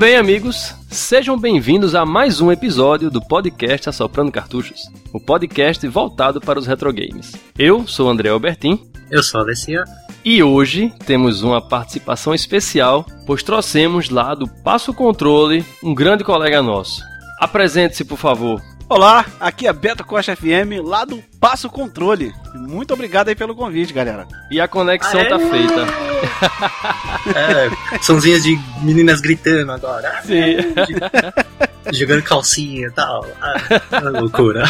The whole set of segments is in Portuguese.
bem, amigos. Sejam bem-vindos a mais um episódio do podcast Assoprando Cartuchos, o podcast voltado para os retrogames. Eu sou o André Albertin Eu sou a Alessia. e hoje temos uma participação especial, pois trouxemos lá do Passo Controle um grande colega nosso. Apresente-se, por favor. Olá, aqui é Beto Costa FM, lá do Passo Controle. Muito obrigado aí pelo convite, galera. E a conexão Aê! tá feita. É, sonzinhas de meninas gritando agora. Sim. Jogando calcinha e tal. Ah, loucura.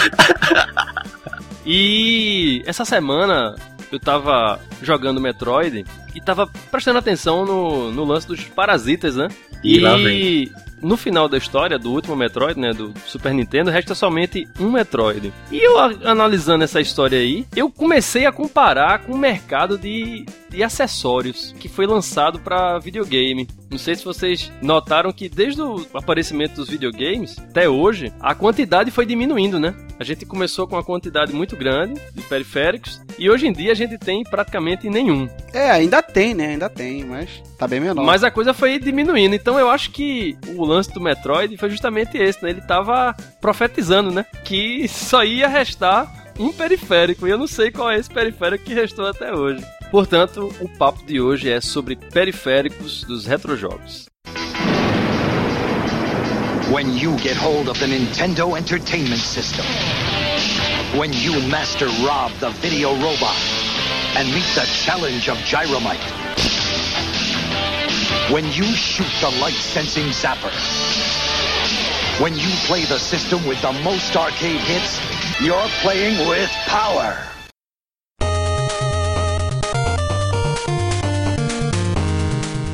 E essa semana eu tava jogando Metroid e tava prestando atenção no, no lance dos parasitas, né? E lá vem. No final da história do último Metroid, né, do Super Nintendo, resta somente um Metroid. E eu analisando essa história aí, eu comecei a comparar com o mercado de, de acessórios que foi lançado para videogame. Não sei se vocês notaram que desde o aparecimento dos videogames até hoje, a quantidade foi diminuindo, né? A gente começou com uma quantidade muito grande de periféricos e hoje em dia a gente tem praticamente nenhum. É, ainda tem, né? Ainda tem, mas tá bem menor. Mas a coisa foi diminuindo. Então eu acho que o lance do Metroid foi justamente esse, né? Ele tava profetizando, né? Que só ia restar um periférico. E eu não sei qual é esse periférico que restou até hoje. Portanto, o papo de hoje é sobre periféricos dos retrojogos. When you get hold of the Nintendo Entertainment System. When you master Rob the video robot and meet the challenge of Gyromite. When you shoot the light sensing zapper. When you play the system with the most arcade hits, you're playing with power.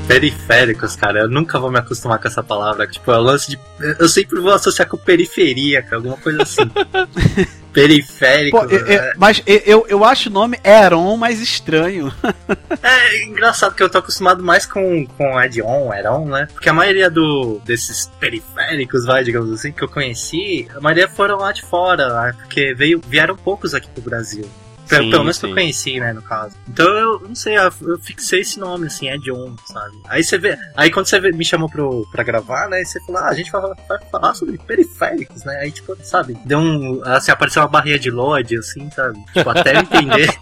Periféricos, cara, eu nunca vou me acostumar com essa palavra. Tipo, é o lance de. Eu sempre vou associar com periferia, cara, alguma coisa assim. Periférico. Pô, eu- eu- é, mas eu, eu, acho o nome Eron mais estranho. é engraçado que eu tô acostumado mais com, com add-on, add-on, né? Porque a maioria do, desses periféricos, vai, digamos assim, que eu conheci, a maioria foram lá de fora, lá, porque veio, vieram poucos aqui pro Brasil. Pelo, Sim, pelo menos que sim. eu conheci, né, no caso. Então eu não sei, eu, fixei esse nome, assim, add-on, sabe? Aí você vê. Aí quando você vê- me chamou pro, pra gravar, né? Você falou, ah, a gente vai, vai falar sobre periféricos, né? Aí, tipo, sabe, deu um. Assim, apareceu uma barrinha de load, assim, sabe? Tipo, até entender.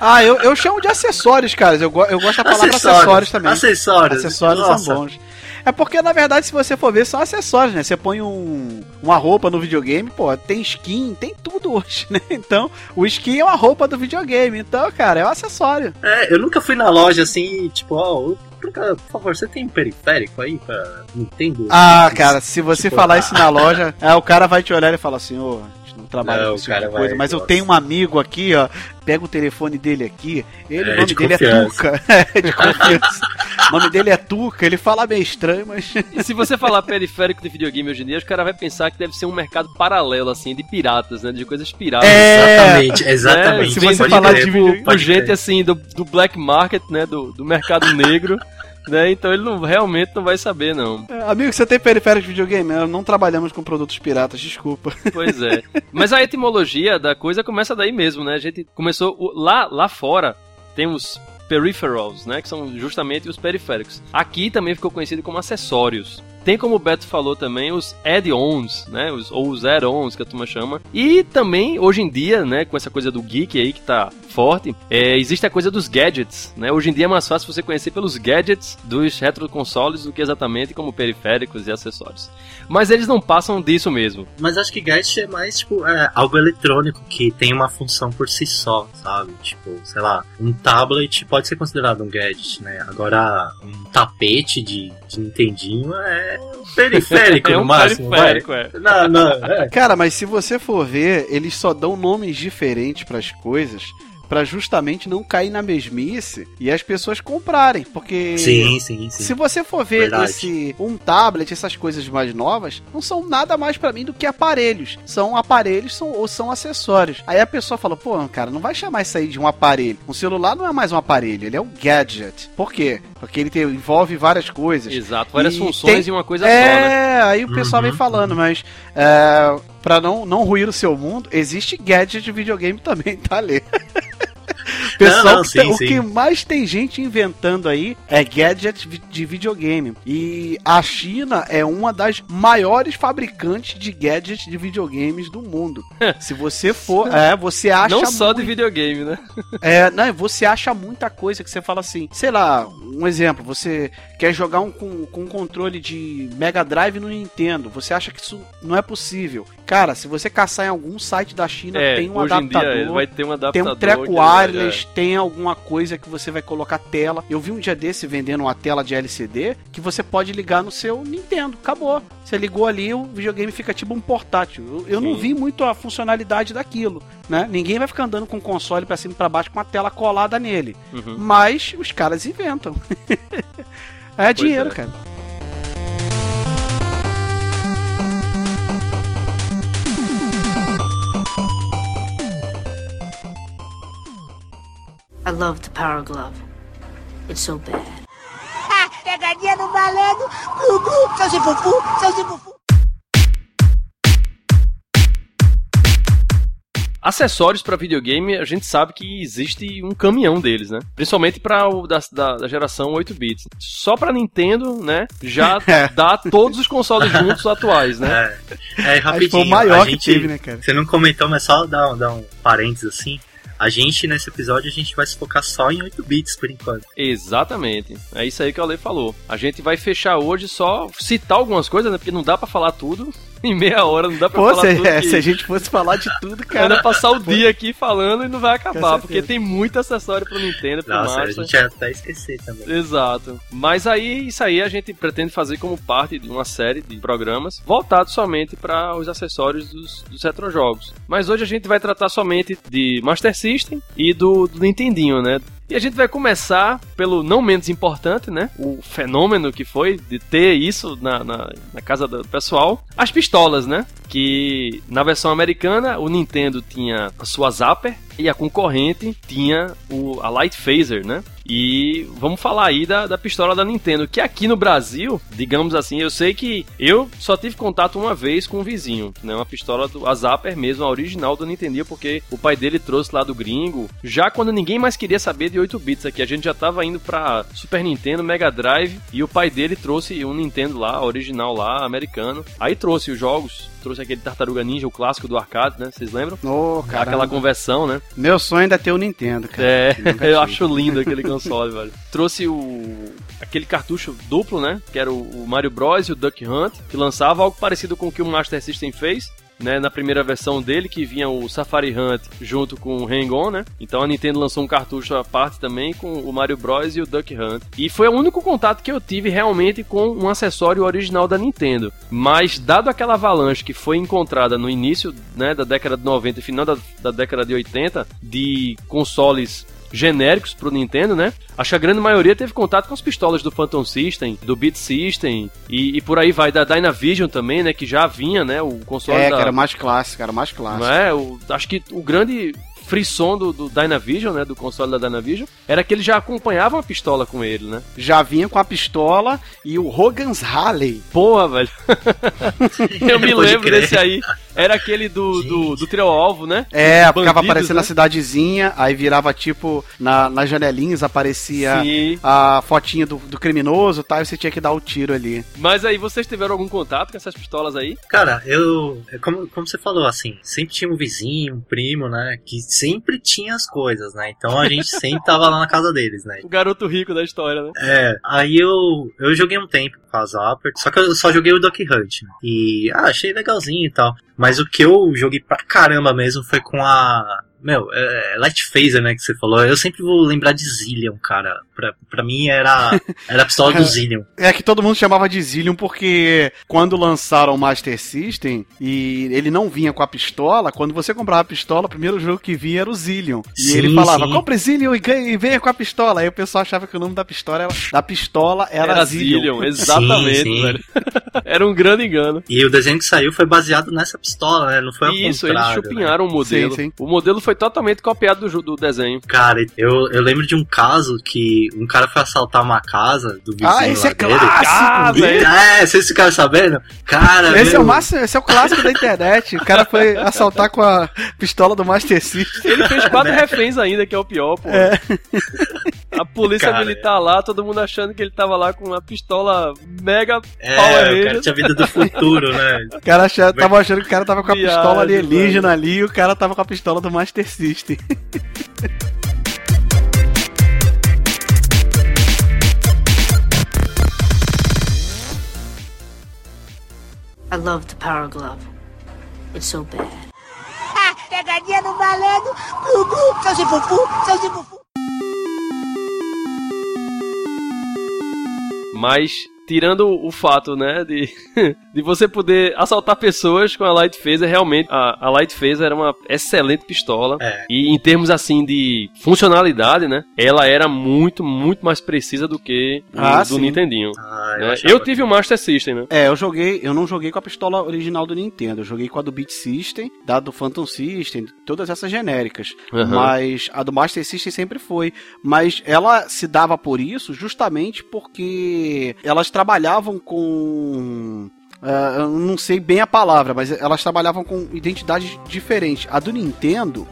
Ah, eu, eu chamo de acessórios, cara. Eu, eu gosto da palavra acessórios, também. Acessórios. Acessórios Nossa. são bons. É porque, na verdade, se você for ver, são acessórios, né? Você põe um, uma roupa no videogame, pô, tem skin, tem tudo hoje, né? Então, o skin é uma roupa do videogame. Então, cara, é um acessório. É, eu nunca fui na loja assim, tipo, ó, por, por favor, você tem um periférico aí pra Nintendo? Ah, cara, se você Tipo, falar ah. isso na loja, aí o cara vai te olhar e falar assim, ô, gente não tipo cara de coisa, vai- mas eu tenho um amigo aqui, ó, pega o telefone dele aqui, ele, É, o nome de dele confiança. é Tuca, é, de confiança. o nome dele é Tuca, ele fala meio estranho, mas... E se você falar periférico de videogame hoje em dia, os caras vão pensar que deve ser um mercado paralelo, assim, de piratas, né? De coisas piratas. É, Exatamente, exatamente. se você Pode falar crer, pode gente assim do, do black market, né, do, do mercado negro, né? Então ele não realmente não vai saber não. É, Amigo, você tem periférico de videogame? Não, trabalhamos com produtos piratas, desculpa. Pois é. Mas a etimologia da coisa começa daí mesmo, né? A gente começou lá lá fora tem os peripherals, né, que são justamente os periféricos. Aqui também ficou conhecido como acessórios. Tem como o Beto falou também os add-ons, né, os, ou os add-ons que a turma chama. E também hoje em dia, né, com essa coisa do geek aí que tá forte, é, existe a coisa dos gadgets, né? Hoje em dia é mais fácil você conhecer pelos gadgets dos retroconsoles do que exatamente como periféricos e acessórios. Mas eles não passam disso mesmo. Mas acho que gadget é mais, tipo, é, algo eletrônico que tem uma função por si só, sabe? Tipo, sei lá, um tablet pode ser considerado um gadget, né? Agora, um tapete de, de Nintendinho é um periférico é no um máximo, periférico, é. Não, não, é. Cara, mas se você for ver, eles só dão nomes diferentes pras coisas pra justamente não cair na mesmice e as pessoas comprarem, porque Sim, sim, sim. se você for ver Verdade. esse um tablet, essas coisas mais novas, não são nada mais pra mim do que aparelhos. São aparelhos são, ou são acessórios. Aí a pessoa fala, pô, cara, não vai chamar isso aí de um aparelho. Um celular não é mais um aparelho, ele é um gadget. Por quê? Porque ele tem- envolve várias coisas. Exato, várias E funções tem- em uma coisa só, né? É, aí o pessoal vem Uhum. falando, mas é, para não, não ruir o seu mundo, existe gadget de videogame também, tá ali. Pessoal, Não, não, sim, o sim. que mais tem gente inventando aí é gadget vi- de videogame. E a China é uma das maiores fabricantes de gadgets de videogames do mundo. Se você for, é, você acha Não só de muito- videogame, né? é, não, você acha muita coisa que você fala assim, sei lá, um exemplo, você quer jogar um com, com um controle de Mega Drive no Nintendo, você acha que isso não é possível. Cara, se você caçar em algum site da China, É, tem um adaptador. vai ter um Tem adaptador. um treco que tem alguma coisa que você vai colocar tela. Eu vi um dia desse vendendo uma tela de LCD que você pode ligar no seu Nintendo. Acabou. Você ligou ali, o videogame fica tipo um portátil. Eu, eu não vi muito a funcionalidade daquilo, né? Ninguém vai ficar andando com o console pra cima e pra baixo com a tela colada nele. Uhum. Mas os caras inventam. é dinheiro, é. cara. I love the Power Glove. It's so bad. Pegadinha do malandro, Gugu, seu Zifufu. Acessórios pra videogame, a gente sabe que existe um caminhão deles, né? Principalmente para o da, da, da geração 8 bits. Só pra Nintendo, né? Já É. dá todos os consoles juntos atuais, né? É, é Acho rapidinho. foi o maior a que gente, teve, né, cara? Você não comentou, mas só um- dar um parênteses assim. A gente, nesse episódio, a gente vai se focar só em 8 bits por enquanto. Exatamente. É isso aí que o Ale falou. A gente vai fechar hoje só citar algumas coisas, né? Porque não dá pra falar tudo em meia hora, não dá pra Pô, falar se, tudo. é, que- se a gente fosse falar de tudo, Ainda cara. passar o dia aqui falando e não vai acabar, porque tem muito acessório pro Nintendo, pro Nossa, a Master. gente ia até esquecer também. Exato. Mas aí, isso aí a gente pretende fazer como parte de uma série de programas voltados somente para os acessórios dos, dos retrojogos. Mas hoje a gente vai tratar somente de Master System e do, do Nintendinho, né? E a gente vai começar pelo não menos importante, né? O fenômeno que foi de ter isso na, na, na casa do pessoal. As pistolas, né? Que na versão americana o Nintendo tinha a sua Zapper e a concorrente tinha o, a Light Phaser, né? E vamos falar aí da, da pistola da Nintendo, que aqui no Brasil, digamos assim, eu sei que eu só tive contato uma vez com um vizinho, né? Uma pistola do a Zapper mesmo, a original do Nintendo, porque o pai dele trouxe lá do gringo, já quando ninguém mais queria saber de 8 bits aqui, a gente já tava indo pra Super Nintendo, Mega Drive, e o pai dele trouxe um Nintendo lá, original lá, americano. Aí trouxe os jogos, trouxe aquele Tartaruga Ninja, o clássico do arcade, né? Vocês lembram? Ô, cara. Aquela conversão, né? Meu sonho ainda é ter o Nintendo, cara. É, eu acho lindo aquele console, velho. Trouxe o aquele cartucho duplo, né? Que era o, o Mario Bros e o Duck Hunt, que lançava algo parecido com o que o Master System fez. Né, na primeira versão dele, que vinha o Safari Hunt junto com o Hang-On, né? Então a Nintendo lançou um cartucho à parte também com o Mario Bros e o Duck Hunt. E foi o único contato que eu tive realmente com um acessório original da Nintendo. Mas, dado aquela avalanche que foi encontrada no início né, da década de 90 e final da, da década de 80, de consoles genéricos pro Nintendo, né? Acho que a grande maioria teve contato com as pistolas do Phantom System, do Beat System e, e por aí vai, da Dynavision também, né? Que já vinha, né? O console É, da... que era mais clássico, era mais clássico. Não é? O, acho que o grande frisson do, do Dynavision, né? Do console da Dynavision, era que ele já acompanhava uma pistola com ele, né? Já vinha com a pistola e o Hogan's Harley. Porra, velho. Eu me lembro crer. desse aí. Era aquele do, do, do trio alvo, né? É, Dos ficava bandidos, aparecendo né? na cidadezinha, aí virava tipo, na, nas janelinhas aparecia Sim. a fotinha do, do criminoso tá, e você tinha que dar o tiro ali. Mas aí, vocês tiveram algum contato com essas pistolas aí? Cara, eu. é Como, como você falou, assim, sempre tinha um vizinho, um primo, né? Que sempre tinha as coisas, né? Então a gente sempre tava lá na casa deles, né? O garoto rico da história, né? É, aí eu, eu joguei um tempo com a Zapper, só que eu só joguei o Duck Hunt, né? E, ah, achei legalzinho e tal. Mas o que eu joguei pra caramba mesmo foi com a Meu, é, Light Phaser, né, que você falou, eu sempre vou lembrar de Zillion, cara. Pra, pra mim era, era a pistola do Zillion. É que todo mundo chamava de Zillion porque quando lançaram o Master System e ele não vinha com a pistola, quando você comprava a pistola, o primeiro jogo que vinha era o Zillion. E Sim, ele falava, sim. compre Zillion e, ganhe- e venha com a pistola. Aí o pessoal achava que o nome da pistola era, da pistola era, Era Zillion. Zillion, exatamente, Sim, sim. velho. Era um grande engano. E o desenho que saiu foi baseado nessa pistola, né? Não foi ao Isso, eles contrário, né? chupinharam o modelo. Sim, sim. O modelo foi totalmente copiado do, do desenho. Cara, eu, eu lembro de um caso que um cara foi assaltar uma casa do vizinho Ah, esse lá é dele. clássico! Ah. É, vocês ficaram sabendo? Cara, Esse é, meu, o máximo, esse é o clássico da internet. O cara foi assaltar com a pistola do Master System. Ele fez quatro reféns ainda, que é o pior, pô. A polícia Cara, militar lá, todo mundo achando que ele tava lá com uma pistola mega É, Power o cara tinha vida do futuro, né? O cara achava, tava achando que o cara tava com a Viagem, pistola alienígena ali e o cara tava com a pistola do Master System. I love the Power Glove. It's so bad. Ah, pegadinha no malandro. Glu. Seu Zifufu, seu Zifufu. Mas, tirando o fato, né, de, de você poder assaltar pessoas com a Light Phaser, realmente, a, a Light Phaser era uma excelente pistola. É. E em termos, assim, de funcionalidade, né, ela era muito, muito mais precisa do que o Ah, do sim. Nintendinho. Ah, né? achava Eu tive o Master System, né? É, eu joguei, eu não joguei com a pistola original do Nintendo, eu joguei com a do Beat System, da do Phantom System, todas essas genéricas. Aham. Mas a do Master System sempre foi. Mas ela se dava por isso justamente porque elas trabalhavam com. Ah, eu não sei bem a palavra, mas elas trabalhavam com identidades diferentes. A do Nintendo.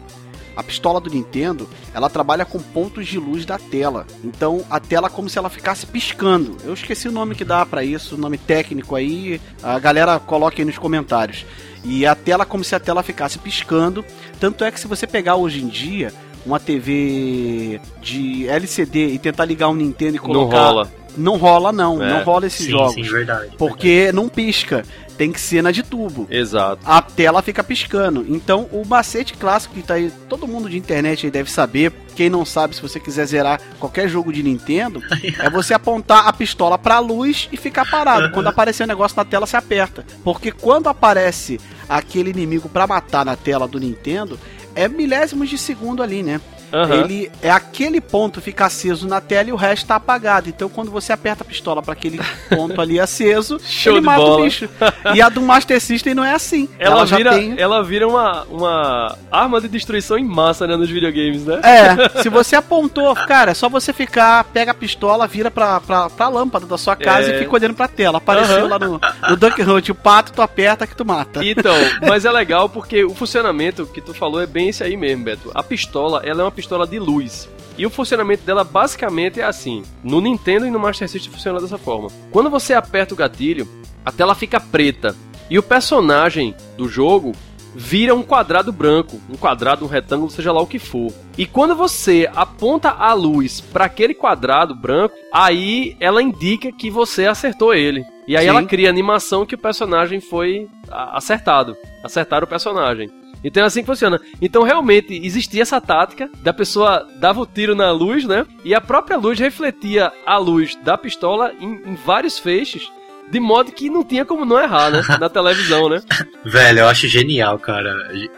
A pistola do Nintendo, ela trabalha com pontos de luz da tela. Então, a tela é como se ela ficasse piscando. Eu esqueci o nome que dá pra isso, o nome técnico aí. A galera coloque aí nos comentários. E a tela é como se a tela ficasse piscando. Tanto é que se você pegar hoje em dia uma TV de LCD e tentar ligar um Nintendo e Não colocar, rola. Não rola não, É. não rola esses Sim, jogos. sim, verdade. porque não pisca, tem que ser na de tubo Exato. a tela fica piscando. Então, o macete clássico que tá aí, todo mundo de internet aí deve saber. Quem não sabe, se você quiser zerar qualquer jogo de Nintendo, é você apontar a pistola pra luz e ficar parado. Quando aparecer um negócio na tela, você aperta. Porque quando aparece aquele inimigo pra matar na tela do Nintendo, é milésimos de segundo ali, né? Aham. Ele é aquele ponto fica aceso na tela e o resto tá apagado. Então quando você aperta a pistola pra aquele ponto ali aceso, Show ele mata bola. o bicho. E a do Master System não é assim. Ela, já vira, tem ela vira uma, uma arma de destruição em massa, né, nos videogames, né? É, se você apontou, cara, é só você ficar, pega a pistola, vira pra, pra, pra lâmpada da sua casa É. e fica olhando pra tela. Apareceu Aham. lá no, no Duck Hunt, o pato, tu aperta que tu mata. Então, mas é legal porque o funcionamento que tu falou é bem esse aí mesmo, Beto. A pistola, ela é uma pistola de luz. E o funcionamento dela basicamente é assim. No Nintendo e no Master System funciona dessa forma. Quando você aperta o gatilho, a tela fica preta. E o personagem do jogo vira um quadrado branco, um quadrado, um retângulo, seja lá o que for. E quando você aponta a luz para aquele quadrado branco, aí ela indica que você acertou ele. E aí Sim. ela cria a animação que o personagem foi acertado. Acertaram o personagem. Então é assim que funciona. Então realmente existia essa tática da pessoa dava o tiro na luz, né? E a própria luz refletia a luz da pistola em, em vários feixes. De modo que não tinha como não errar, né? Na televisão, né? Velho, eu acho genial, cara.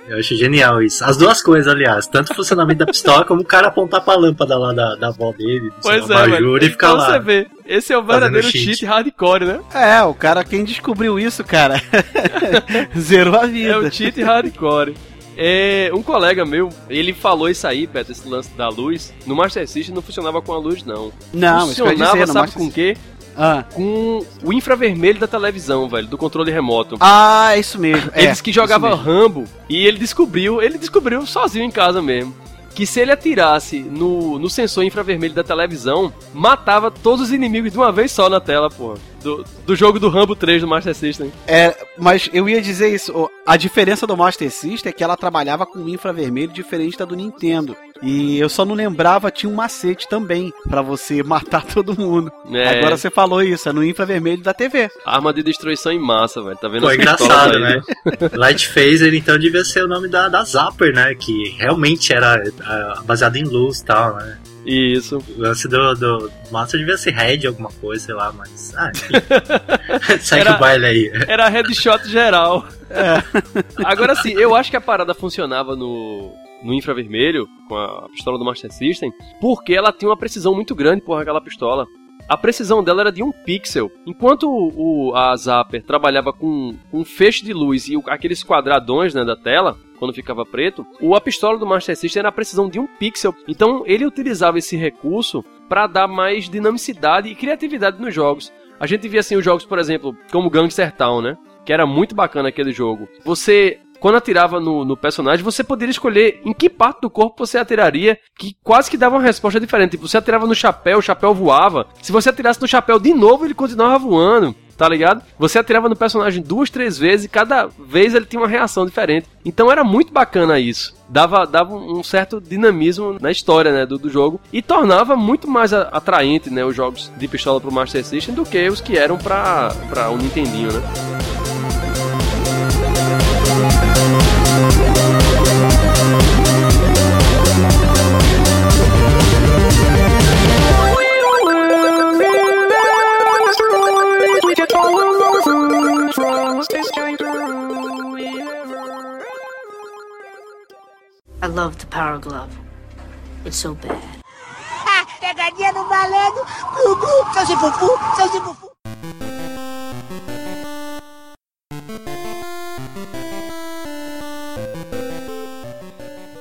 Eu acho genial isso. As duas coisas, aliás. Tanto o funcionamento da pistola, como o cara apontar pra lâmpada lá da, da avó dele, Pois é, velho. e ficar Então lá. você vê, esse é o verdadeiro cheat. cheat hardcore, né? É, o cara, quem descobriu isso, cara, zerou a É vida. o cheat hardcore. É, um colega meu, ele falou isso aí, Beto, esse lance da luz. No Master System não funcionava com a luz, não. Não, isso que eu ia funcionava, dizer, no sabe Master com o quê? Ah. Com o infravermelho da televisão, velho, do controle remoto. Ah, é isso mesmo. Ele é, disse que jogava. Rambo e ele descobriu, ele descobriu sozinho em casa mesmo, que se ele atirasse no, no sensor infravermelho da televisão, matava todos os inimigos de uma vez só na tela, porra. Do, do jogo do Rambo 3 do Master System. É, mas eu ia dizer isso. A diferença do Master System é que ela trabalhava com infravermelho diferente da do Nintendo. E eu só não lembrava, tinha um macete também pra você matar todo mundo. É. Agora você falou isso, é no infravermelho da TV. Arma de destruição em massa, velho. Tá vendo Pô, é engraçado, né? Light Phaser, então, devia ser o nome da, da Zapper, né? Que realmente era ah, baseado em luz e tal, né? Isso. O lance do, do Master devia ser Red alguma coisa, sei lá, mas. Ah. Segue Era- o baile aí. Era headshot geral. Agora sim, eu acho que a parada funcionava no, no infravermelho, com a pistola do Master System, porque ela tinha uma precisão muito grande, porra, aquela pistola. A precisão dela era de um pixel. Enquanto o, o- a Zapper trabalhava com com um feixe de luz e o- aqueles quadradões né, da tela, quando ficava preto, o, a pistola do Master System era a precisão de um pixel. Então ele utilizava esse recurso para dar mais dinamicidade e criatividade nos jogos. A gente via assim os jogos, por exemplo, como Gangster Town, né? Que era muito bacana aquele jogo. Você, quando atirava no, no personagem, você poderia escolher em que parte do corpo você atiraria, que quase que dava uma resposta diferente. Tipo, você atirava no chapéu, o chapéu voava. Se você atirasse no chapéu de novo, ele continuava voando. Tá ligado? Você atirava no personagem duas, três vezes e cada vez ele tinha uma reação diferente. Então era muito bacana isso. Dava, dava um certo dinamismo na história né, do, do jogo e tornava muito mais atraente né, os jogos de pistola pro Master System do que os que eram pra o Nintendinho, né? I love the Power Glove. It's so bad. Ah, pegadinha no malandro. Gugu, seu Zifufu, seu Zifufu.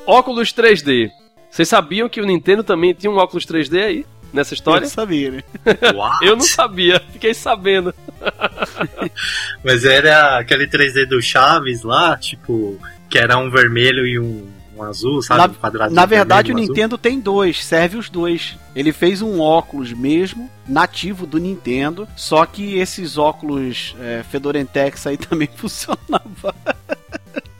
Óculos 3D. Vocês sabiam que o Nintendo também tinha um óculos 3D aí? Nessa história? Eu sabia, né? Eu não sabia, fiquei sabendo. Mas era aquele 3D do Chaves lá, tipo, que era um vermelho e um, um azul, sabe? Na- um quadradinho Na verdade, o vermelho um azul. Nintendo tem dois, serve os dois. Ele fez um óculos mesmo, nativo do Nintendo, só que esses óculos é, Fedorentex aí também funcionavam.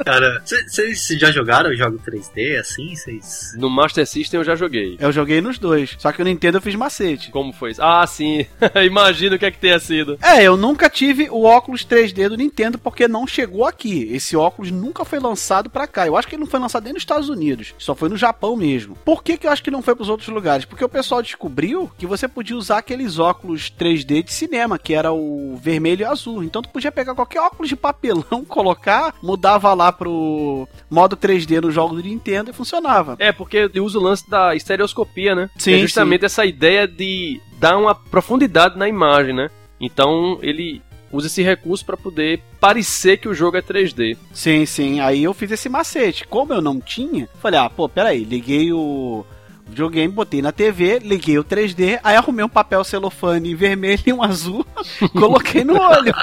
Cara, vocês já jogaram o jogo 3D assim? Vocês. No Master System eu já joguei. Eu joguei nos dois, só que o Nintendo eu fiz macete. Como foi isso? Ah, sim. Imagina o que é que tenha sido. É, eu nunca tive o óculos 3D do Nintendo porque não chegou aqui. Esse óculos nunca foi lançado pra cá. Eu acho que ele não foi lançado nem nos Estados Unidos, só foi no Japão mesmo. Por que, que eu acho que não foi pros outros lugares? Porque o pessoal descobriu que você podia usar aqueles óculos 3D de cinema, que era o vermelho e azul. Então tu podia pegar qualquer óculos de papelão, colocar, mudava lá pro modo 3D no jogo do Nintendo e funcionava. É, porque ele usa o lance da estereoscopia, né? Sim, é justamente essa ideia de dar uma profundidade na imagem, né? Então ele usa esse recurso pra poder parecer que o jogo é 3D. Sim, sim. Aí eu fiz esse macete. Como eu não tinha, falei, ah, pô, peraí, liguei o videogame, botei na TV, liguei o 3D, aí arrumei um papel celofane vermelho e um azul, coloquei no olho.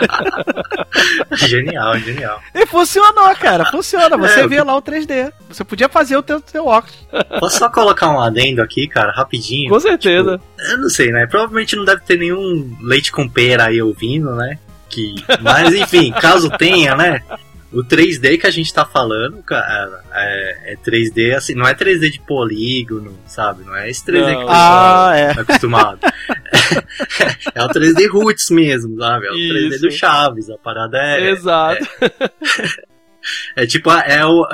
genial, genial. E funcionou, cara, funciona. Você É, vê lá o 3D. Você podia fazer o teu, teu óculos. Posso só colocar um adendo aqui, cara, rapidinho? Com certeza. Eu não sei, né? Provavelmente não deve ter nenhum leite com pera aí ouvindo, né? Que... Mas enfim, caso tenha, né? O 3D que a gente tá falando, cara, é, é 3D assim, não é 3D de polígono, sabe? Não é esse 3D Não. que pessoal Ah, é. tá acostumado. é o 3D roots mesmo, sabe? É o 3D Isso. do Chaves, a parada é. Exato. É tipo, é o.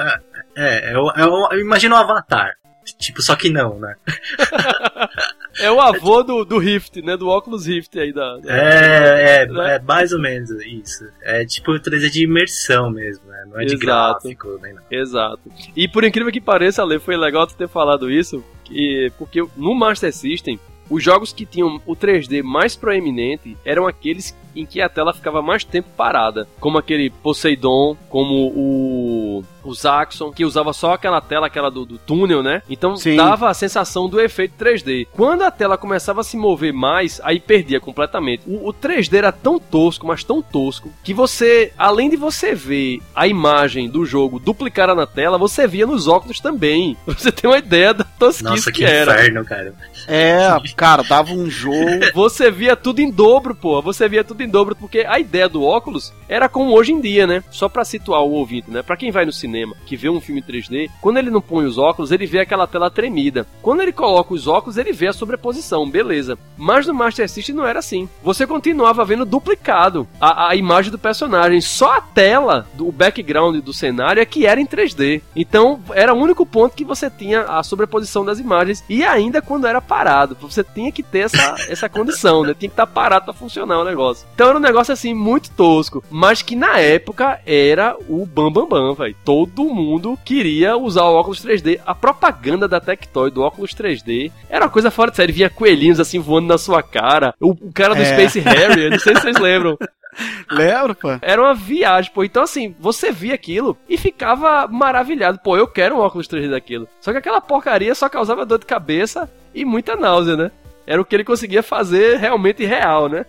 É, é o, é o. Imagina o Avatar. Tipo, só que não, né? É o avô do, do Rift, né? Do óculos Rift aí da. da- É, é, Né? é mais ou menos isso. É tipo 3D de imersão mesmo, né? Não é de Exato. gráfico, nem nada. Exato. E por incrível que pareça, Ale, foi legal tu ter falado isso, que, porque no Master System, os jogos que tinham o 3D mais proeminente eram aqueles em que a tela ficava mais tempo parada, como aquele Poseidon, como o o Zaxxon, que usava só aquela tela, aquela do, do túnel, né? Então Sim. dava a sensação do efeito 3D. Quando a tela começava a se mover mais, aí perdia completamente. O, o 3D era tão tosco, mas tão tosco, que você, além de você ver a imagem do jogo duplicada na tela, você via nos óculos também. Pra você ter uma ideia da tosquice Nossa, que, que era. inferno, cara. É, cara, dava um jogo. Você via tudo em dobro, pô. Você via tudo em em dobro, porque a ideia do óculos era como hoje em dia, né? Só pra situar o ouvinte, né? Pra quem vai no cinema, que vê um filme 3D, quando ele não põe os óculos, ele vê aquela tela tremida. Quando ele coloca os óculos, ele vê a sobreposição, beleza. Mas no Master System não era assim. Você continuava vendo duplicado a, a imagem do personagem. Só a tela, do background do cenário é que era em 3D. Então, era o único ponto que você tinha a sobreposição das imagens. E ainda quando era parado. Você tinha que ter essa, essa condição, né? Tinha que estar parado para funcionar o negócio. Então era um negócio assim muito tosco, mas que na época era o bam bam bam, velho. Todo mundo queria usar o óculos 3D. A propaganda da Tectoy do óculos 3D era uma coisa fora de série. Vinha coelhinhos assim voando na sua cara. O, o cara do É. Space Harry, eu não sei se vocês lembram. Lembro, pô. Era uma viagem, pô. Então, assim, você via aquilo e ficava maravilhado. Pô, eu quero um óculos 3D daquilo. Só que aquela porcaria só causava dor de cabeça e muita náusea, né? Era o que ele conseguia fazer realmente real, né?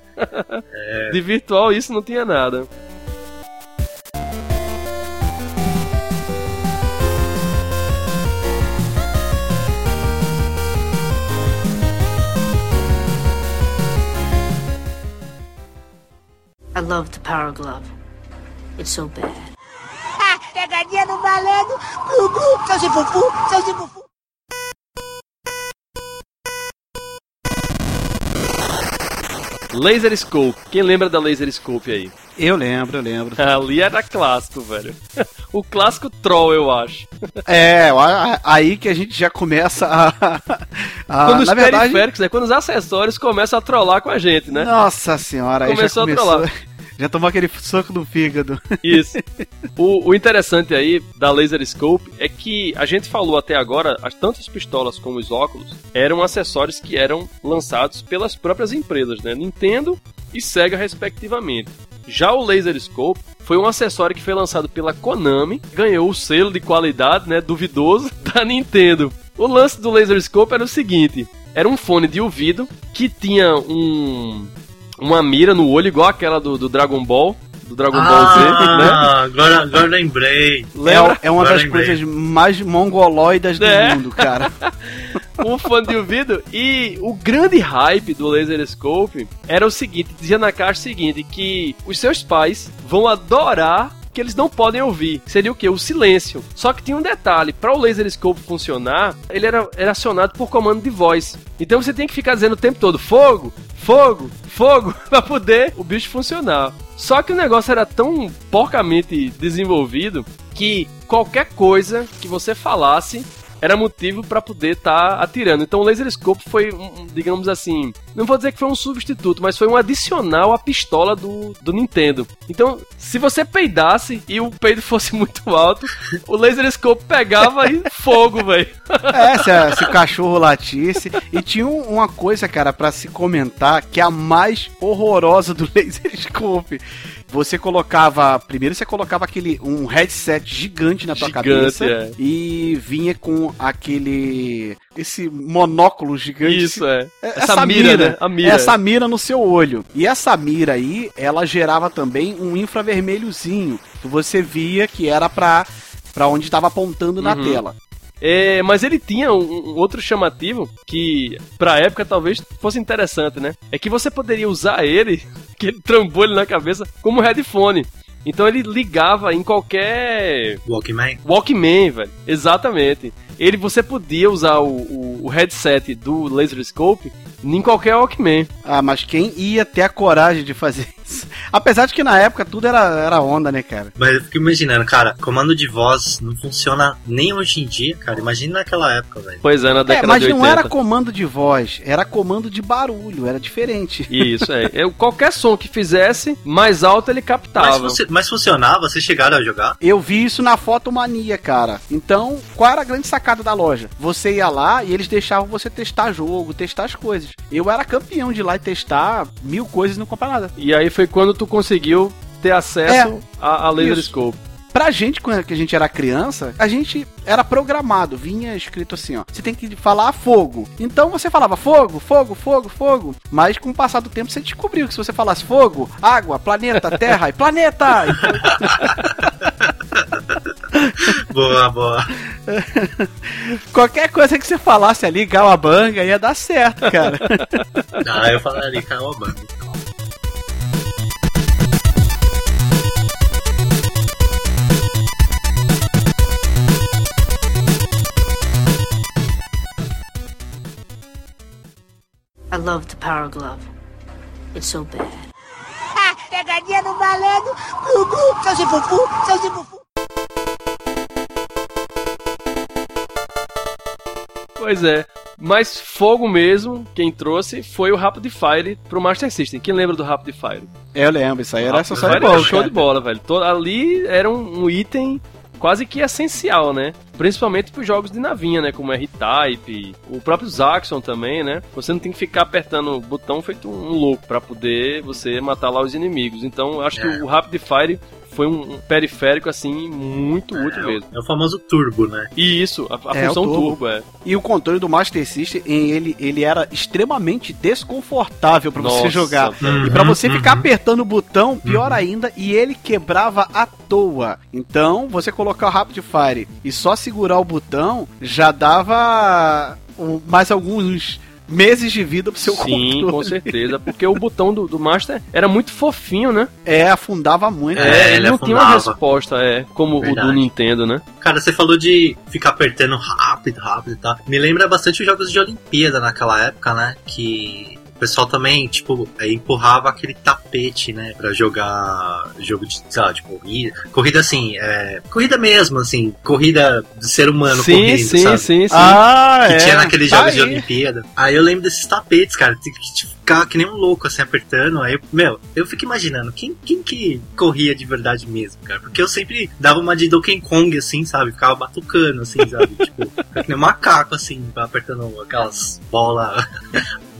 De virtual isso não tinha nada. I love the Power Glove. It's so bad. Ah, pegadinha no malandro. Gugu, seu Cifufu, seu Cifufu. Laser Scope. Quem lembra da Laser Scope aí? Eu lembro, eu lembro. Ali era clássico, velho. O clássico Troll, eu acho. É, aí que a gente já começa a. a- quando os na verdade, periféricos, né? Quando os acessórios começam a trollar com a gente, né? Nossa senhora, aí Começou a já começou. trollar. Já tomou aquele soco no fígado. Isso. O, o interessante aí da Laser Scope é que a gente falou até agora, as, tanto as pistolas como os óculos eram acessórios que eram lançados pelas próprias empresas, né? Nintendo e Sega, respectivamente. Já o Laser Scope foi um acessório que foi lançado pela Konami, ganhou o selo de qualidade, né, duvidoso, da Nintendo. O lance do Laser Scope era o seguinte: era um fone de ouvido que tinha um uma mira no olho igual aquela do, do Dragon Ball, do Dragon Ball Z, né? Ah, agora, agora lembrei. Lembra? É, é uma Agora das lembrei. coisas mais mongoloidas do É. mundo, cara. um fone de ouvido. E o grande hype do Laser Scope era o seguinte: dizia na caixa o seguinte, que os seus pais vão adorar que eles não podem ouvir. Seria o que? O silêncio. Só que tinha um detalhe: para o Laser Scope funcionar, ele era, era acionado por comando de voz. Então você tem que ficar dizendo o tempo todo: fogo, fogo, fogo, para poder o bicho funcionar. Só que o negócio era tão porcamente desenvolvido que qualquer coisa que você falasse era motivo para poder estar atirando. Então o Laser Scope foi, um, digamos assim, não vou dizer que foi um substituto, mas foi um adicional à pistola do, do Nintendo. Então, se você peidasse e o peido fosse muito alto, o Laser Scope pegava e fogo, velho. É, se, se o cachorro latisse. E tinha um- uma coisa, cara, pra se comentar, que é a mais horrorosa do Laser Scope. Você colocava. Primeiro você colocava aquele. um headset gigante na tua Gigante, cabeça. é. E vinha com aquele. esse monóculo gigante. Isso, é. É- Essa mira, né? A mira. Essa mira no seu olho. E essa mira aí, ela gerava também um infravermelhozinho. Que você via que era pra, pra onde estava apontando na Uhum. tela. É, mas ele tinha um, um outro chamativo que, pra época, talvez fosse interessante, né? É que você poderia usar ele, aquele trambolho na cabeça, como headphone. Então ele ligava em qualquer Walkman. Walkman, velho. Exatamente. Ele, você podia usar o, o, o headset do Laser Scope em qualquer Walkman. Ah, mas quem ia ter a coragem de fazer isso? Apesar de que na época tudo era, era onda, né, cara? Mas eu fico imaginando, cara, comando de voz não funciona nem hoje em dia, cara. Imagina naquela época, velho. Pois é, na É, década mas de 80. não era comando de voz, era comando de barulho, era diferente. Isso, é. Eu- Qualquer som que fizesse, mais alto ele Mas, captava. funci- mas funcionava? Vocês chegaram a jogar? Eu vi isso na Fotomania, cara. Então, qual era a grande sacada da loja? Você ia lá e eles deixavam você testar jogo, testar as coisas. Eu era campeão de ir lá e testar mil coisas e não comprar nada. E aí foi quando tu conseguiu ter acesso a, a Laser. Scope. Pra gente, quando a gente era criança, a gente era programado, vinha escrito assim, ó. Você tem que falar fogo. Então você falava fogo, fogo, fogo, fogo. Mas com o passar do tempo você descobriu que se você falasse fogo, água, planeta, terra e planeta. boa, boa. Qualquer coisa que você falasse ali, Galabanga, ia dar certo, cara. Não, ah, eu falaria Galabanga. Então. I love the power glove. It's so bad. Pegadinha do balego! fufu, salsifufu, fufu. Pois é. Mas fogo mesmo, quem trouxe foi o Rapid Fire pro Master System. Quem lembra do Rapid Fire? Eu lembro, isso aí era Rapid Fire era bom, show cara. de bola, velho. To- Ali era um, um item quase que essencial, né? Principalmente pros jogos de navinha, né? Como R-Type, o próprio Zaxxon também, né? Você não tem que ficar apertando o botão feito um louco pra poder você matar lá os inimigos. Então, eu acho É. que o Rapid Fire foi um, periférico, assim, muito útil É, mesmo. o- é o famoso turbo, né? E isso, a, a É, função turbo. turbo, é. E o controle do Master System, ele, ele era extremamente desconfortável pra você jogar. velho. E pra você Uhum, ficar uhum. apertando o botão, pior ainda, e ele quebrava à toa. Então, você colocar o Rapid Fire e só segurar o botão, já dava mais alguns meses de vida pro seu Sim, controle. com certeza. Porque o botão do, do Master era muito fofinho, né? É, afundava muito. É, É, ele ele não tinha uma resposta, é, como o Verdade. do Nintendo, né? Cara, você falou de ficar apertando rápido, rápido e tal. Me lembra bastante os jogos de Olimpíada naquela época, né? Que o pessoal também, tipo, aí empurrava aquele tapete, né? Pra jogar jogo de, sei lá, de corrida. Corrida assim, é, corrida mesmo, assim, corrida do ser humano sim, correndo, sim, sabe? sim, sim. Ah, que é. tinha naqueles Tá jogos de aí. Olimpíada. Aí eu lembro desses tapetes, cara, que que ficava que nem um louco, assim, apertando. Aí, meu, eu fico imaginando, quem, quem que corria de verdade mesmo, cara? Porque eu sempre dava uma de Donkey Kong, assim, sabe? Ficava batucando, assim, sabe? tipo, ficava que nem um macaco, assim, apertando aquelas bolas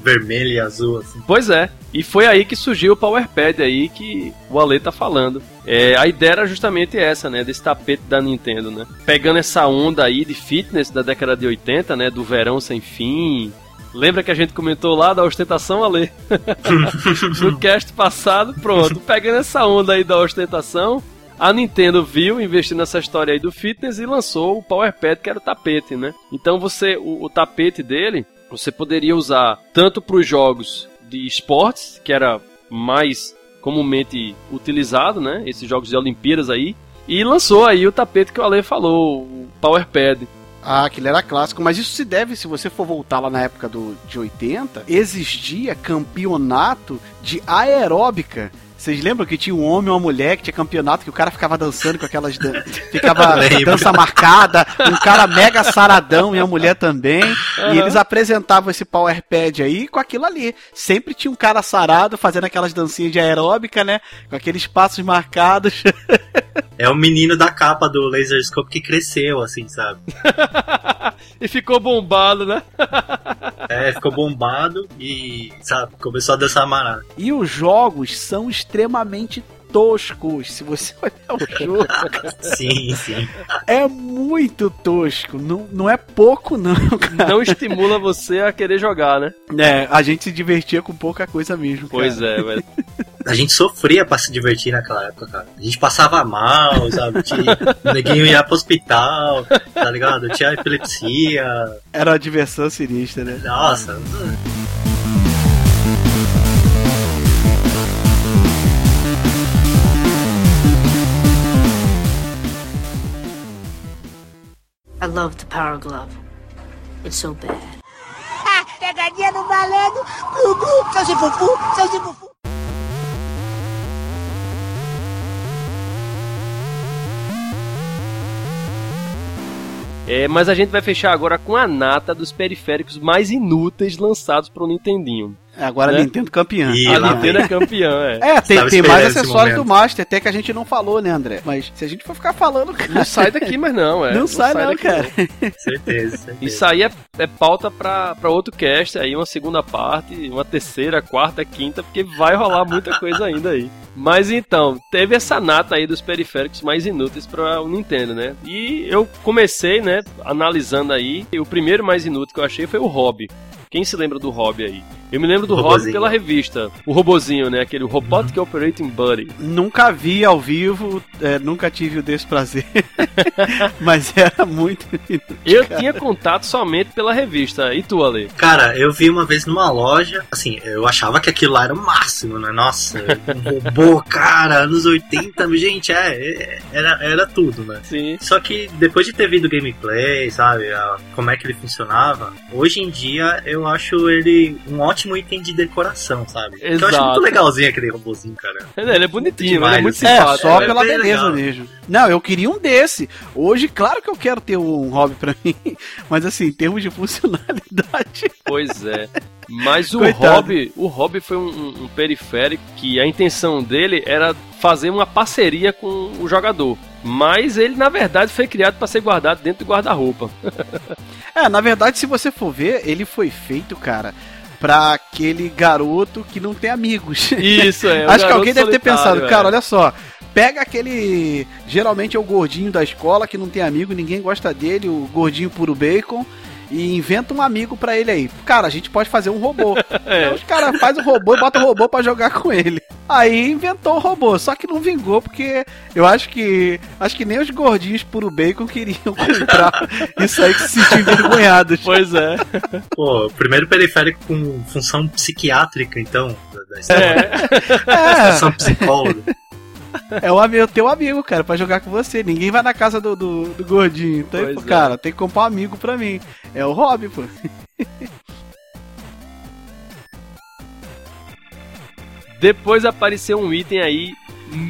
vermelha e azul, assim. Pois é. E foi aí que surgiu o Power Pad aí que o Ale tá falando. É, a ideia era justamente essa, né? Desse tapete da Nintendo, né? Pegando essa onda aí de fitness da década de 80, né? Do verão sem fim. Lembra que a gente comentou lá da ostentação, Ale? no cast passado, pronto. Pegando essa onda aí da ostentação, a Nintendo viu, investiu nessa história aí do fitness e lançou o Power Pad, que era o tapete, né? Então você, o, o tapete dele, você poderia usar tanto para os jogos de esportes, que era mais comumente utilizado, né? Esses jogos de Olimpíadas aí. E lançou aí o tapete que o Ale falou, o Power Pad. Ah, aquele era clássico, mas isso se deve, se você for voltar lá na época do, de 80, existia campeonato de aeróbica. Vocês lembram que tinha um homem e uma mulher que tinha campeonato que o cara ficava dançando com aquelas. Dan ficava dança marcada, um cara mega saradão e a mulher também. E Aham. eles apresentavam esse Power Pad aí com aquilo ali. Sempre tinha um cara sarado fazendo aquelas dancinhas de aeróbica, né? Com aqueles passos marcados. É o menino da capa do Laser Scope que cresceu, assim, sabe? e ficou bombado, né? É, ficou bombado e, sabe, começou a dançar marada. E os jogos são extremamente toscos. Se você olhar o jogo, Sim, sim. é muito tosco. Não, não é pouco, não, cara. Não estimula você a querer jogar, né? É, a gente se divertia com pouca coisa mesmo. Pois é, velho. A gente sofria pra se divertir naquela época, cara. A gente passava mal, sabe? Tinha, o neguinho ia pro hospital, tá ligado? Tinha epilepsia. Era uma diversão sinistra, né? Nossa. I love the Power Glove. It's so bad. Ah, pegadinha no malandro. Gugu, seu Zifufu, seu Zifufu. É, mas a gente vai fechar agora com a nata dos periféricos mais inúteis lançados pro Nintendinho. Agora Né? Nintendo campeã. Ih, a lá Nintendo é campeã, é. É, tem, tem mais acessórios do. Master, até que a gente não falou, né, André? Mas se a gente for ficar falando, cara, Não sai daqui, mas não, é. não, sai não, daqui, cara. Certeza, certeza. Isso aí é, é pauta pra, pra outro cast, aí uma segunda parte, uma terceira, quarta, quinta, porque vai rolar muita coisa ainda aí. Mas então, teve essa nata aí dos periféricos mais inúteis para o Nintendo, né? E eu comecei, né, analisando aí, e o primeiro mais inútil que eu achei foi o Hobby. Quem se lembra do Hobby aí? Eu me lembro do Robozinho. pela revista. O robozinho, né? Aquele Robotic Operating Buddy. Nunca vi ao vivo, é, nunca tive o desprazer. Mas era muito. Eu tinha contato somente pela revista. E tu, Ale? Cara, eu vi uma vez numa loja, assim, eu achava que aquilo lá era o máximo, né? Nossa, um robô, cara, anos 80, gente, é, é, era, era tudo, né? Sim. Só que depois de ter visto gameplay, sabe, a- como é que ele funcionava, hoje em dia eu acho ele um ótimo ótimo item de decoração, sabe? Eu acho Exato. muito legalzinho aquele robôzinho, cara. Ele é bonitinho, Demais, ele é muito. É, simpático. só é pela beleza legal. mesmo. Não, eu queria um desse. Hoje, claro que eu quero ter um hobby pra mim, mas assim, em termos de funcionalidade. Pois é. Mas o Coitado. Hobby, o Hobby foi um, um- um periférico que a intenção dele era fazer uma parceria com o jogador. Mas ele, na verdade, foi criado para ser guardado dentro do guarda-roupa. É, na verdade, se você for ver, ele foi feito, cara, pra aquele garoto que não tem amigos. Isso, é. Acho que alguém deve ter pensado, é. cara, olha só. Pega aquele. Geralmente é o gordinho da escola que não tem amigo, ninguém gosta dele, o gordinho puro bacon. E inventa um amigo pra ele aí. Cara, a gente pode fazer um robô. É. Então os caras fazem o robô e botam o robô pra jogar com ele. Aí inventou o robô, só que não vingou, porque eu acho que. Acho que nem os gordinhos puro bacon queriam comprar isso aí que se sentiam envergonhados. Pois é. Pô, o primeiro periférico com função psiquiátrica, então, da, da história. É. Função psicóloga. É o amigo, teu amigo, cara, pra jogar com você. Ninguém vai na casa do, do, do gordinho. Então, Pois pô, é. cara, tem que comprar um amigo pra mim. É o hobby, pô. Depois apareceu um item aí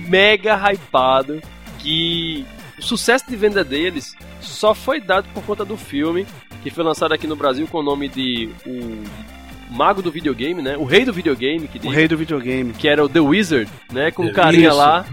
mega hypado que o sucesso de venda deles só foi dado por conta do filme que foi lançado aqui no Brasil com o nome de o Mago do videogame, né? O Rei do videogame, que, O diz, rei do videogame. que era o The Wizard, né? Com o Isso. carinha lá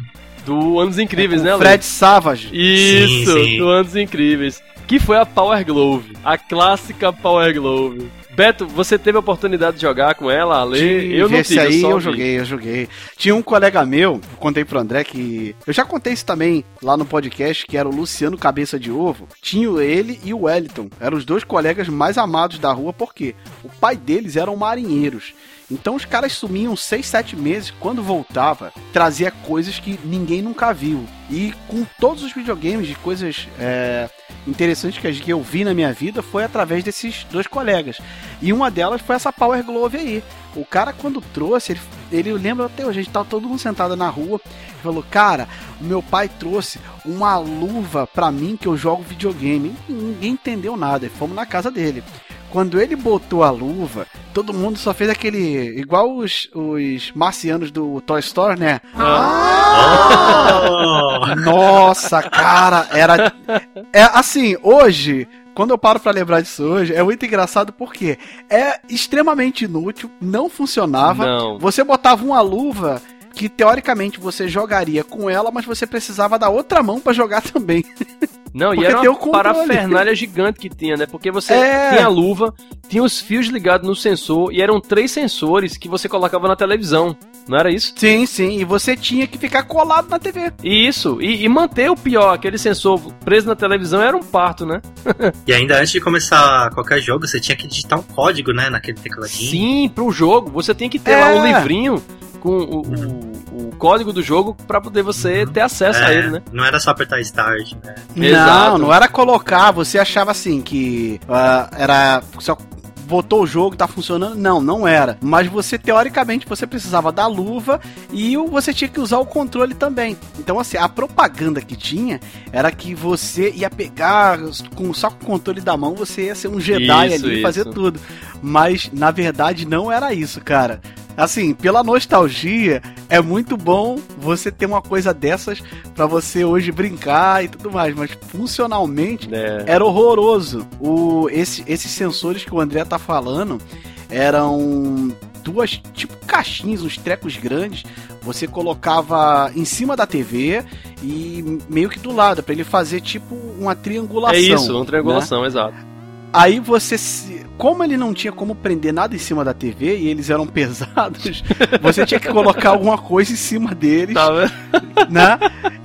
do Anos Incríveis, Com né? o? Fred Savage. Isso, Sim, sim. do Anos Incríveis. Que foi a Power Glove. A clássica Power Glove. Beto, você teve a oportunidade de jogar com ela, Ale? Tive, Eu não esse tive, aí eu vi. joguei, eu joguei. Tinha um colega meu, eu contei pro André que. Eu já contei isso também lá no podcast, que era o Luciano Cabeça de Ovo. Tinha ele e o Wellington. Eram os dois colegas mais amados da rua, porque o pai deles eram marinheiros. Então os caras sumiam seis, sete meses. Quando voltava, trazia coisas que ninguém nunca viu. E com todos os videogames de coisas é, interessantes que eu vi na minha vida, foi através desses dois colegas. E uma delas foi essa Power Glove aí. O cara, quando trouxe, ele, ele lembra até hoje, a gente tava todo mundo sentado na rua. Ele falou: Cara, meu pai trouxe uma luva pra mim que eu jogo videogame. E ninguém entendeu nada. E fomos na casa dele. Quando ele botou a luva, todo mundo só fez aquele. igual os, os marcianos do Toy Story, né? Oh! Nossa, cara, era. É assim, hoje, quando eu paro pra lembrar disso hoje, é muito engraçado porque é extremamente inútil, não funcionava. Não. Você botava uma luva que teoricamente você jogaria com ela, mas você precisava da outra mão pra jogar também. Não, e Porque era tem uma parafernália gigante que tinha, né? Porque você É. tinha a luva, tinha os fios ligados no sensor, e eram três sensores que você colocava na televisão. Não era isso? Sim, sim, e você tinha que ficar colado na TV. E Isso, e, e manter o pior, aquele sensor preso na televisão era um parto, né? E ainda antes de começar qualquer jogo, você tinha que digitar um código, né, naquele tecladinho. Sim, pro jogo. Você tem que ter É. lá um livrinho com o, o- o código do jogo pra poder você ter acesso a É, ele, né? Não era só apertar Start, né? Exato. Não, não era colocar, você achava assim que ah, era só botou o jogo, tá funcionando. Não, não era. Mas você, teoricamente, você precisava da luva e o- você tinha que usar o controle também. Então, assim, a propaganda que tinha era que você ia pegar com, só com o controle da mão, você ia ser um Jedi Isso, ali e fazer tudo. Mas, na verdade, não era isso, cara. Assim, pela nostalgia, é muito bom você ter uma coisa dessas pra você hoje brincar e tudo mais, mas funcionalmente É. era horroroso. O, esse- esses sensores que o André tá falando eram duas, tipo, caixinhas, uns trecos grandes. Você colocava em cima da TV e meio que do lado, pra ele fazer tipo uma triangulação. É isso, uma né? triangulação, exato. Aí você, se- como ele não tinha como prender nada em cima da TV e eles eram pesados, você tinha que colocar alguma coisa em cima deles, Tá vendo? né?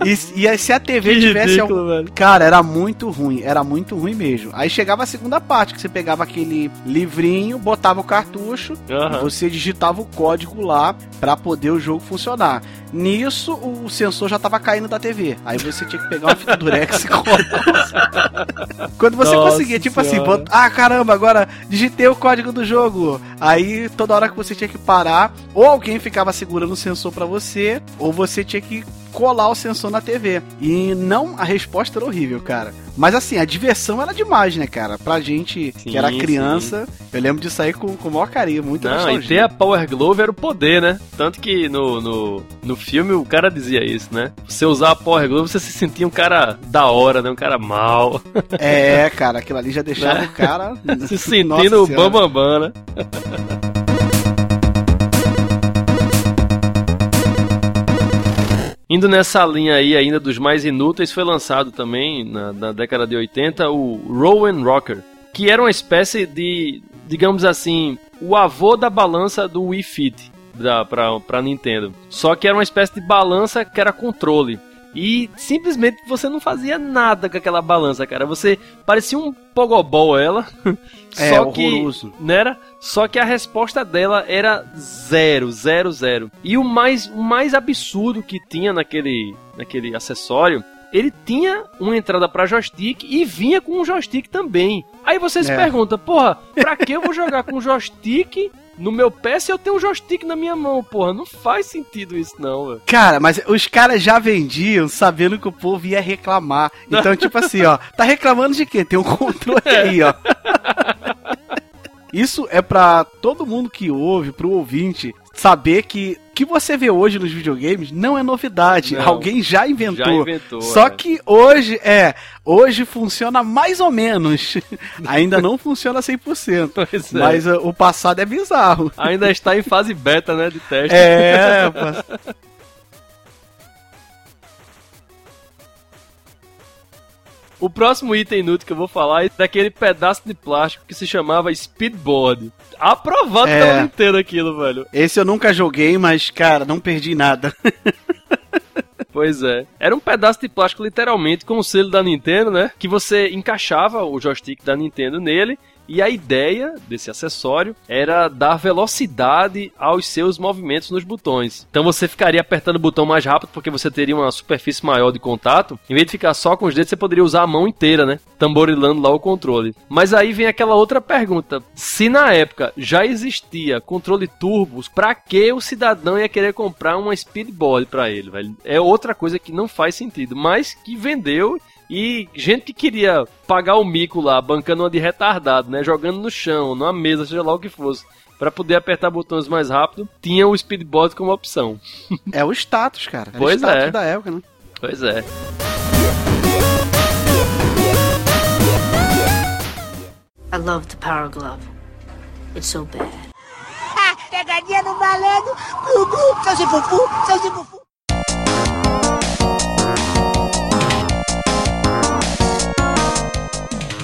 E, e aí, se a TV Que tivesse algum ridículo, velho. Cara, era muito ruim, era muito ruim mesmo. Aí chegava a segunda parte, que você pegava aquele livrinho, botava o cartucho, e você digitava o código lá pra poder o jogo funcionar. Nisso, o sensor já tava caindo da TV. Aí você tinha que pegar uma fita durex e colar. Quando você Nossa conseguia, tipo assim, Ah, caramba, agora digitei o código do jogo. Aí toda hora que você tinha que parar, ou alguém ficava segurando o sensor pra você, ou você tinha que colar o sensor na TV. E não, a resposta era horrível, cara. Mas assim, a diversão era demais, né, cara? Pra gente Sim, que era criança, eu lembro de sair com, com o maior carinho, muito Não, e ter a Power Glove era o poder, né? Tanto que no, no, no filme o cara dizia isso, né? Você usar a Power Glove, você se sentia um cara da hora, né? Um cara mal. É, cara, aquilo ali já deixava Né? o cara. se sentindo bambambam, bam, né? Indo nessa linha aí ainda dos mais inúteis, foi lançado também na, na década de 80 o Rowan Rocker, que era uma espécie de, digamos assim, o avô da balança do Wii Fit da, pra, Nintendo. Só que era uma espécie de balança que era controle. E simplesmente você não fazia nada com aquela balança, cara. Você parecia um pogobol ela. É, só que horroroso. não era? Só que a resposta dela era zero, zero, zero. E o mais, o mais absurdo que tinha naquele, naquele acessório, ele tinha uma entrada pra joystick e vinha com um joystick também. Aí você se É. pergunta, porra, pra que eu vou jogar com joystick no meu pé se eu tenho um joystick na minha mão, porra? Não faz sentido isso não, velho. Cara, mas os caras já vendiam sabendo que o povo ia reclamar. Então, tipo assim, ó, tá reclamando de quê? Tem um controle aí, ó. Isso é pra todo mundo que ouve, pro ouvinte, saber que o que você vê hoje nos videogames não é novidade. Não. Alguém já inventou. Já inventou. Só é. que hoje, é, hoje funciona mais ou menos. Ainda não funciona 100%. Pois é. Mas uh, o passado é bizarro. Ainda está em fase beta, né, de teste. É, O próximo item inútil que eu vou falar é daquele pedaço de plástico que se chamava Speedboard. Aprovado É. pela Nintendo aquilo, velho. Esse eu nunca joguei, mas, cara, não perdi nada. Pois é. Era um pedaço de plástico, literalmente, com o selo da Nintendo, né? Que você encaixava o joystick da Nintendo nele. E a ideia desse acessório era dar velocidade aos seus movimentos nos botões. Então você ficaria apertando o botão mais rápido porque você teria uma superfície maior de contato. Em vez de ficar só com os dedos, você poderia usar a mão inteira, né? Tamborilando lá o controle. Mas aí vem aquela outra pergunta: se na época já existia controle turbos, pra que o cidadão ia querer comprar uma speedboard pra ele, velho? É outra coisa que não faz sentido, mas que vendeu e gente que queria pagar o mico lá, bancando uma de retardado, né? Jogando no chão, numa mesa, seja lá o que fosse. Pra poder apertar botões mais rápido, tinha o speedboard como opção. É o status, cara. Era o Pois status é. da época, né? Pois é. I love the Power Glove. It's so bad. Ha! Pegadinha no malandro. Gugu, seu Zifufu,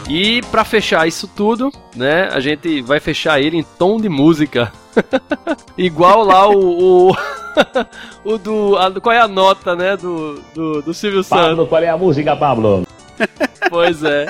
E pra fechar isso tudo, né, a gente vai fechar ele em tom de música. Igual lá o. O, o do. a- qual é a nota, né? Do, do, do Silvio Santos. Pablo, qual é a música, Pablo? Pois é.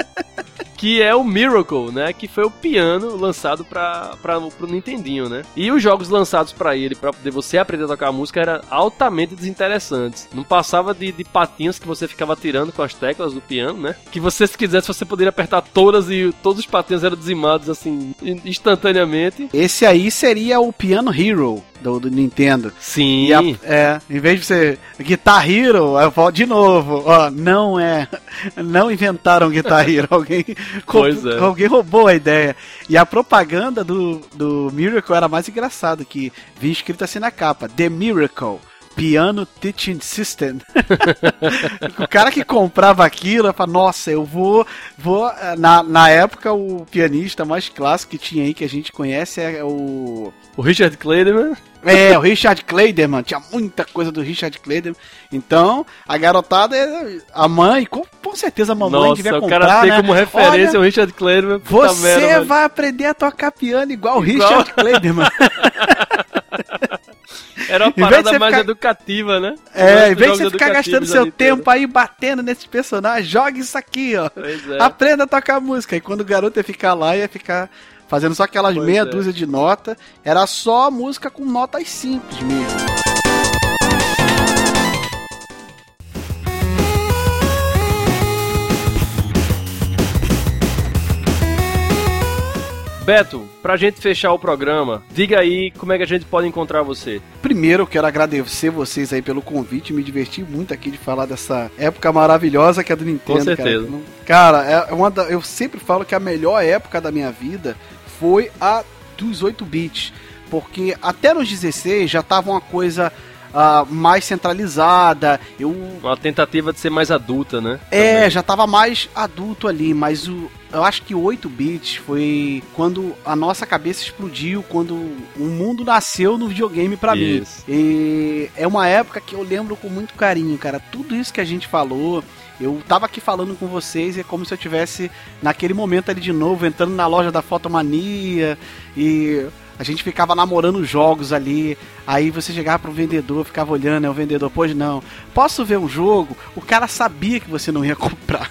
Que é o Miracle, né? Que foi o piano lançado para pro Nintendinho, né? E os jogos lançados pra ele, pra poder você aprender a tocar música, eram altamente desinteressantes. Não passava de, de patinhos que você ficava tirando com as teclas do piano, né? Que você, se quisesse, você poderia apertar todas e todos os patinhos eram dizimados, assim, in- instantaneamente. Esse aí seria o Piano Hero do, do Nintendo. Sim. A- é, em vez de ser Guitar Hero, eu falo de novo, ó, não é, não inventaram Guitar Hero, alguém, Pois é. alguém roubou a ideia. E a propaganda do, do Miracle era mais engraçada, que vinha escrito assim na capa, The Miracle. Piano Teaching System. o cara que comprava aquilo, fala, nossa, eu vou. vou na, na época, o pianista mais clássico que tinha aí, que a gente conhece, é o. O Richard Clayderman. É, o Richard Clayderman, tinha muita coisa do Richard Clayderman. Então, a garotada, é- a mãe, com, com certeza a mamãe devia Nossa, o comprar, cara tem né? como referência Olha, o Richard Clayderman. você merda, vai aprender a tocar piano igual o. Richard Clayderman. Era uma parada mais ficar- educativa, né? É, em vez de você ficar gastando seu tempo aí batendo nesses personagens, joga isso aqui, ó. É. Aprenda a tocar música. E quando o garoto ia ficar lá, ia ficar fazendo só aquelas Pois meia é. dúzia de nota. Era só música com notas simples mesmo. Beto, pra gente fechar o programa, diga aí como é que a gente pode encontrar você. Primeiro, eu quero agradecer vocês aí pelo convite. Me diverti muito aqui de falar dessa época maravilhosa que é do Nintendo. Com certeza. Cara, cara é uma da, eu sempre falo que a melhor época da minha vida foi a dos 8 bits. Porque até nos 16 já tava uma coisa uh, mais centralizada. Eu... Uma tentativa de ser mais adulta, né? É, Também. já tava mais adulto ali, mas o, eu acho que 8 bits foi quando a nossa cabeça explodiu, quando o mundo nasceu no videogame para mim. E é uma época que eu lembro com muito carinho, cara. Tudo isso que a gente falou, eu tava aqui falando com vocês e é como se eu tivesse naquele momento ali de novo, entrando na loja da Fotomania e a gente ficava namorando jogos ali. Aí você chegava pro vendedor, ficava olhando, né? O vendedor, pois não. Posso ver um jogo? O cara sabia que você não ia comprar.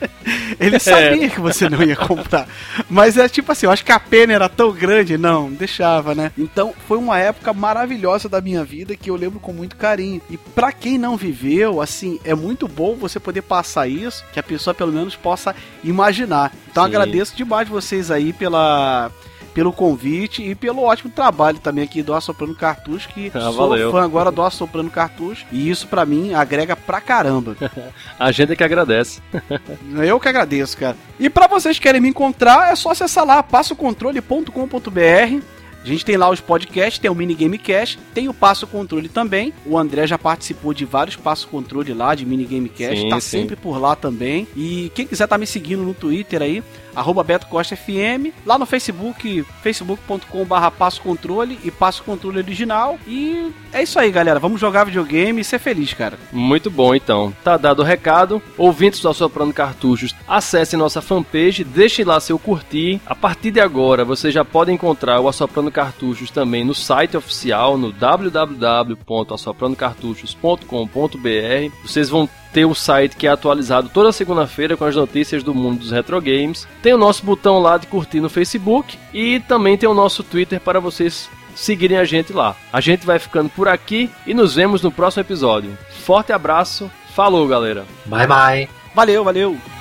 Ele sabia é. que você não ia comprar. Mas é tipo assim, eu acho que a pena era tão grande, não, deixava, né? Então foi uma época maravilhosa da minha vida que eu lembro com muito carinho. E para quem não viveu, assim, é muito bom você poder passar isso, que a pessoa pelo menos possa imaginar. Então Sim. agradeço demais vocês aí pela pelo convite e pelo ótimo trabalho também aqui do Assoprando Cartucho, que ah, sou valeu. fã agora do Assoprando Cartucho, e isso para mim agrega pra caramba. a gente é que agradece. Eu que agradeço, cara. E para vocês que querem me encontrar, é só acessar lá passocontrole.com.br a gente tem lá os podcasts, tem o Minigame Cast, tem o Passo Controle também. O André já participou de vários Passo Controle lá, de Minigame Cast, sim, tá sim. sempre por lá também. E quem quiser tá me seguindo no Twitter aí, arroba Beto Costa FM, lá no Facebook, facebook.com barra Passo Controle e Passo Controle Original. E é isso aí, galera. Vamos jogar videogame e ser feliz, cara. Muito bom, então. Tá dado o recado. Ouvintes do Assoprando Cartuchos, acesse nossa fanpage, deixe lá seu curtir. A partir de agora, você já pode encontrar o Assoprando cartuchos também no site oficial, no www.assoprandocartuchos.com.br. Vocês vão ter o site que é atualizado toda segunda-feira com as notícias do mundo dos retro games. Tem o nosso botão lá de curtir no Facebook e também tem o nosso Twitter para vocês seguirem a gente lá. A gente vai ficando por aqui e nos vemos no próximo episódio. Forte abraço, falou galera. Bye bye. Valeu, valeu.